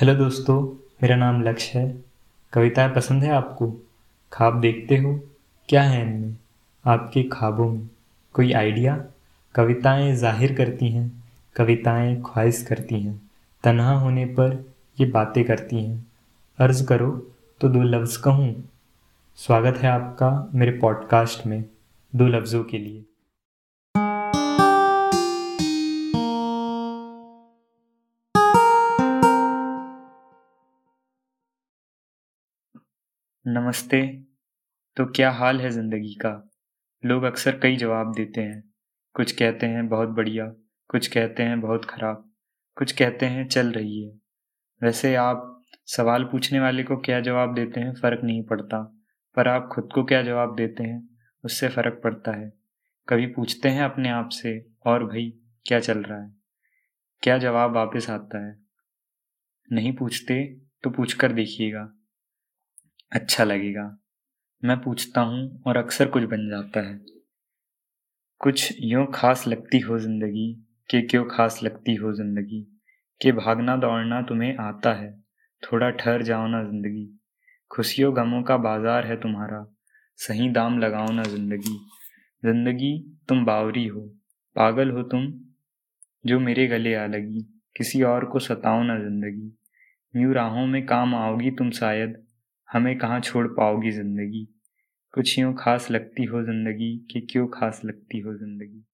Hello दोस्तों, मेरा नाम लक्ष्य है। कविताएँ पसंद है आपको? ख्वाब देखते हो? क्या है इनमें? आपके ख्वाबों में कोई आइडिया? कविताएँ ज़ाहिर करती हैं, कविताएँ ख्वाहिश करती हैं, तन्हा होने पर ये बातें करती हैं। अर्ज़ करो तो दो लफ्ज़ कहूँ। स्वागत है आपका मेरे पॉडकास्ट में, दो लफ्ज़ों के लिए। नमस्ते। तो क्या हाल है ज़िंदगी का? लोग अक्सर कई जवाब देते हैं। कुछ कहते हैं, बहुत बढ़िया। कुछ कहते हैं, बहुत ख़राब। कुछ कहते हैं, चल रही है। वैसे आप सवाल पूछने वाले को क्या जवाब देते हैं, फ़र्क नहीं पड़ता। पर आप खुद को क्या जवाब देते हैं, उससे फ़र्क पड़ता है। कभी पूछते हैं अपने आप से, और भाई, क्या चल रहा है? क्या जवाब वापस आता है? नहीं पूछते तो पूछ कर देखिएगा। अच्छा लगेगा। मैं पूछता हूँ और अक्सर कुछ बन जाता है। कुछ यूँ खास लगती हो ज़िंदगी कि क्यों खास लगती हो ज़िंदगी? कि भागना दौड़ना तुम्हें आता है। थोड़ा ठहर जाओ ना ज़िंदगी। खुशियों गमों का बाज़ार है तुम्हारा। सही दाम लगाओ ना ज़िंदगी। ज़िंदगी, तुम बावरी हो। पागल हो तुम, जो मेरे गले आ लगी। किसी और को सताओ ना ज़िंदगी। यूँ राहों में काम आओगी तुम शायद। हमें कहाँ छोड़ पाओगी ज़िंदगी? कुछ यूँ खास लगती हो ज़िंदगी कि क्यों खास लगती हो ज़िंदगी?